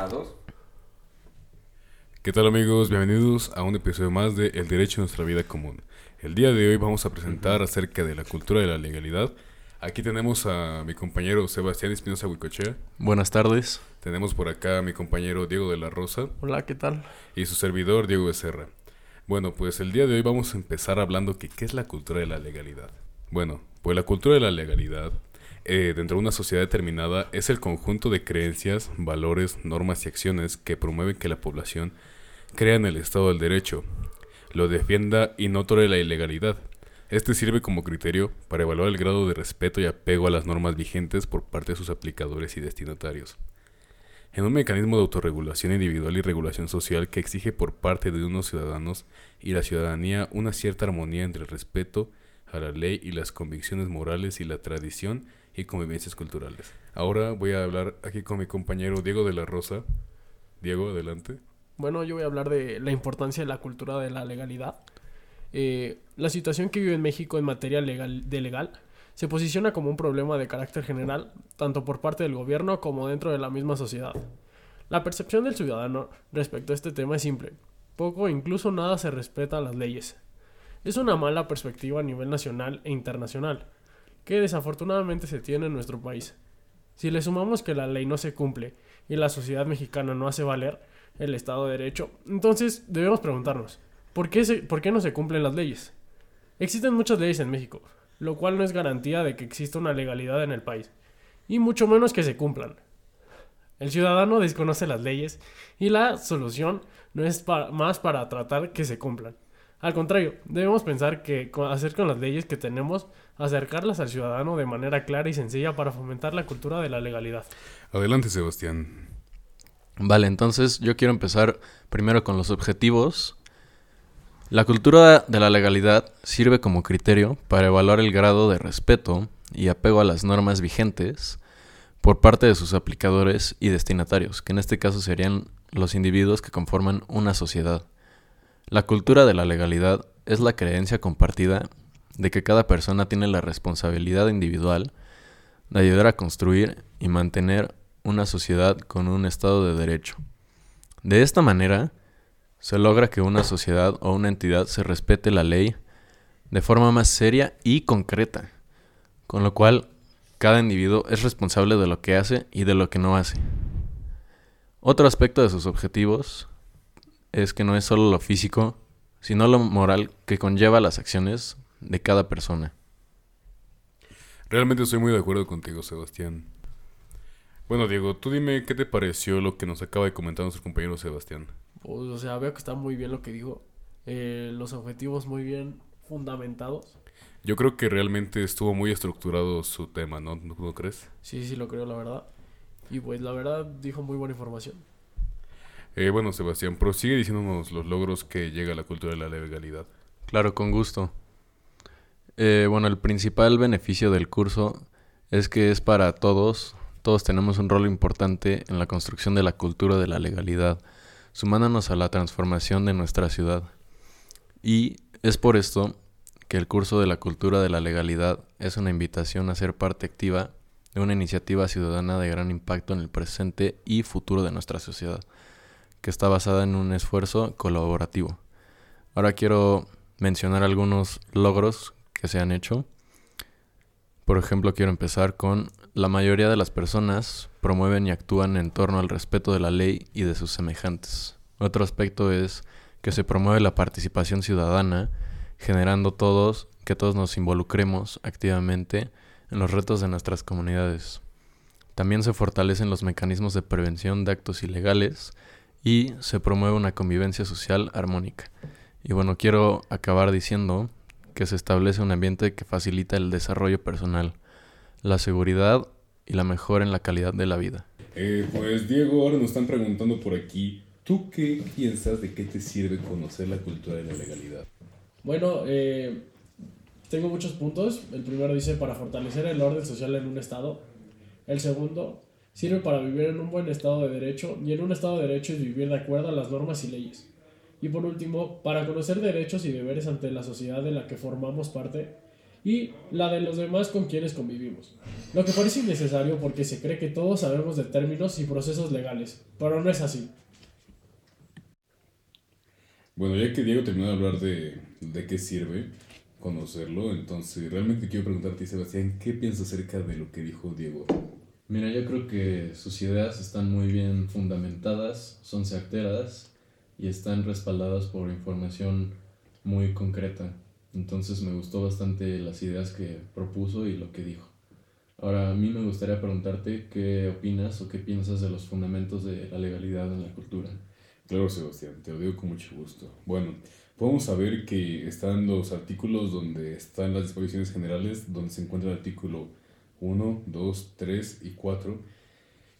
A dos. ¿Qué tal amigos? Bienvenidos a un episodio más de El Derecho a Nuestra Vida Común. El día de hoy vamos a presentar acerca de la cultura de la legalidad. Aquí tenemos a mi compañero Sebastián Espinosa Huicochea. Buenas tardes. Tenemos por acá a mi compañero Diego de la Rosa. Hola, ¿qué tal? Y su servidor Diego Becerra. Bueno, pues el día de hoy vamos a empezar hablando que qué es la cultura de la legalidad. Bueno, pues la cultura de la legalidad eh, dentro de una sociedad determinada es el conjunto de creencias, valores, normas y acciones que promueven que la población crea en el Estado del Derecho, lo defienda y no tolere la ilegalidad. Este sirve como criterio para evaluar el grado de respeto y apego a las normas vigentes por parte de sus aplicadores y destinatarios. En un mecanismo de autorregulación individual y regulación social que exige por parte de unos ciudadanos y la ciudadanía una cierta armonía entre el respeto a la ley y las convicciones morales y la tradición y convivencias culturales. Ahora voy a hablar aquí con mi compañero Diego de la Rosa. Diego, adelante. Bueno, yo voy a hablar de la importancia de la cultura de la legalidad. Eh, la situación que vive en México en materia legal, de legal se posiciona como un problema de carácter general, tanto por parte del gobierno como dentro de la misma sociedad. La percepción del ciudadano respecto a este tema es simple. Poco o incluso nada se respeta a las leyes. Es una mala perspectiva a nivel nacional e internacional, que desafortunadamente se tiene en nuestro país. Si le sumamos que la ley no se cumple y la sociedad mexicana no hace valer el Estado de Derecho, entonces debemos preguntarnos, ¿por qué, ¿por qué no se cumplen las leyes? Existen muchas leyes en México, lo cual no es garantía de que exista una legalidad en el país, y mucho menos que se cumplan. El ciudadano desconoce las leyes y la solución no es más para tratar que se cumplan. Al contrario, debemos pensar que hacer con las leyes que tenemos, acercarlas al ciudadano de manera clara y sencilla para fomentar la cultura de la legalidad. Adelante, Sebastián. Vale, entonces yo quiero empezar primero con los objetivos. La cultura de la legalidad sirve como criterio para evaluar el grado de respeto y apego a las normas vigentes por parte de sus aplicadores y destinatarios, que en este caso serían los individuos que conforman una sociedad. La cultura de la legalidad es la creencia compartida de que cada persona tiene la responsabilidad individual de ayudar a construir y mantener una sociedad con un Estado de Derecho. De esta manera, se logra que una sociedad o una entidad se respete la ley de forma más seria y concreta, con lo cual cada individuo es responsable de lo que hace y de lo que no hace. Otro aspecto de sus objetivos es que no es solo lo físico, sino lo moral que conlleva las acciones de cada persona. Realmente estoy muy de acuerdo contigo, Sebastián. Bueno, Diego, tú dime qué te pareció lo que nos acaba de comentar nuestro compañero Sebastián. Pues, o sea, veo que está muy bien lo que dijo. Eh, los objetivos muy bien fundamentados. Yo creo que realmente estuvo muy estructurado su tema, ¿no? ¿No crees? Sí, sí, lo creo, la verdad. Y pues la verdad dijo muy buena información. Eh, bueno, Sebastián, prosigue diciéndonos los logros que llega a la cultura de la legalidad. Claro, con gusto. Eh, bueno, el principal beneficio del curso es que es para todos. Todos tenemos un rol importante en la construcción de la cultura de la legalidad, sumándonos a la transformación de nuestra ciudad. Y es por esto que el curso de la cultura de la legalidad es una invitación a ser parte activa de una iniciativa ciudadana de gran impacto en el presente y futuro de nuestra sociedad que está basada en un esfuerzo colaborativo. Ahora quiero mencionar algunos logros que se han hecho. Por ejemplo, quiero empezar con la mayoría de las personas promueven y actúan en torno al respeto de la ley y de sus semejantes. Otro aspecto es que se promueve la participación ciudadana, generando todos que todos nos involucremos activamente en los retos de nuestras comunidades. También se fortalecen los mecanismos de prevención de actos ilegales y se promueve una convivencia social armónica. Y bueno, quiero acabar diciendo que se establece un ambiente que facilita el desarrollo personal, la seguridad y la mejora en la calidad de la vida. Eh, pues Diego, ahora nos están preguntando por aquí, ¿tú qué piensas de qué te sirve conocer la cultura de la legalidad? Bueno, eh, tengo muchos puntos. El primero dice para fortalecer el orden social en un estado. El segundo, Sirve para vivir en un buen estado de derecho y en un estado de derecho es vivir de acuerdo a las normas y leyes. Y por último, para conocer derechos y deberes ante la sociedad de la que formamos parte y la de los demás con quienes convivimos. Lo que parece innecesario porque se cree que todos sabemos de términos y procesos legales, pero no es así. Bueno, ya que Diego terminó de hablar de, de qué sirve conocerlo, entonces realmente quiero preguntarte, Sebastián, ¿qué piensas acerca de lo que dijo Diego? Mira, yo creo que sus ideas están muy bien fundamentadas, son certeras y están respaldadas por información muy concreta. Entonces me gustó bastante las ideas que propuso y lo que dijo. Ahora, a mí me gustaría preguntarte qué opinas o qué piensas de los fundamentos de la legalidad en la cultura. Claro, Sebastián, te lo digo con mucho gusto. Bueno, podemos saber que están los artículos donde están las disposiciones generales, donde se encuentra el artículo 1, 2, 3 y 4.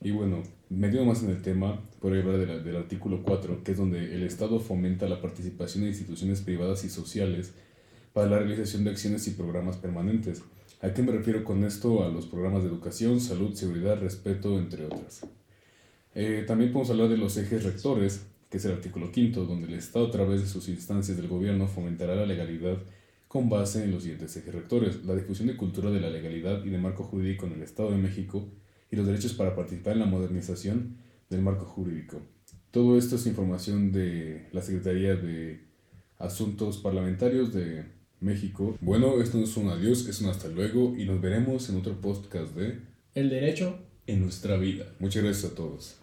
Y bueno, metiendo más en el tema, por hablar de la- del artículo 4, que es donde el Estado fomenta la participación de instituciones privadas y sociales para la realización de acciones y programas permanentes. ¿A qué me refiero con esto? A los programas de educación, salud, seguridad, respeto, entre otras. Eh, también podemos hablar de los ejes rectores, que es el artículo quinto, donde el Estado a través de sus instancias del gobierno fomentará la legalidad con base en los siguientes ejes rectores, la difusión de cultura de la legalidad y de marco jurídico en el Estado de México y los derechos para participar en la modernización del marco jurídico. Todo esto es información de la Secretaría de Asuntos Parlamentarios de México. Bueno, esto no es un adiós, es un hasta luego y nos veremos en otro podcast de El derecho En nuestra vida. Muchas gracias a todos.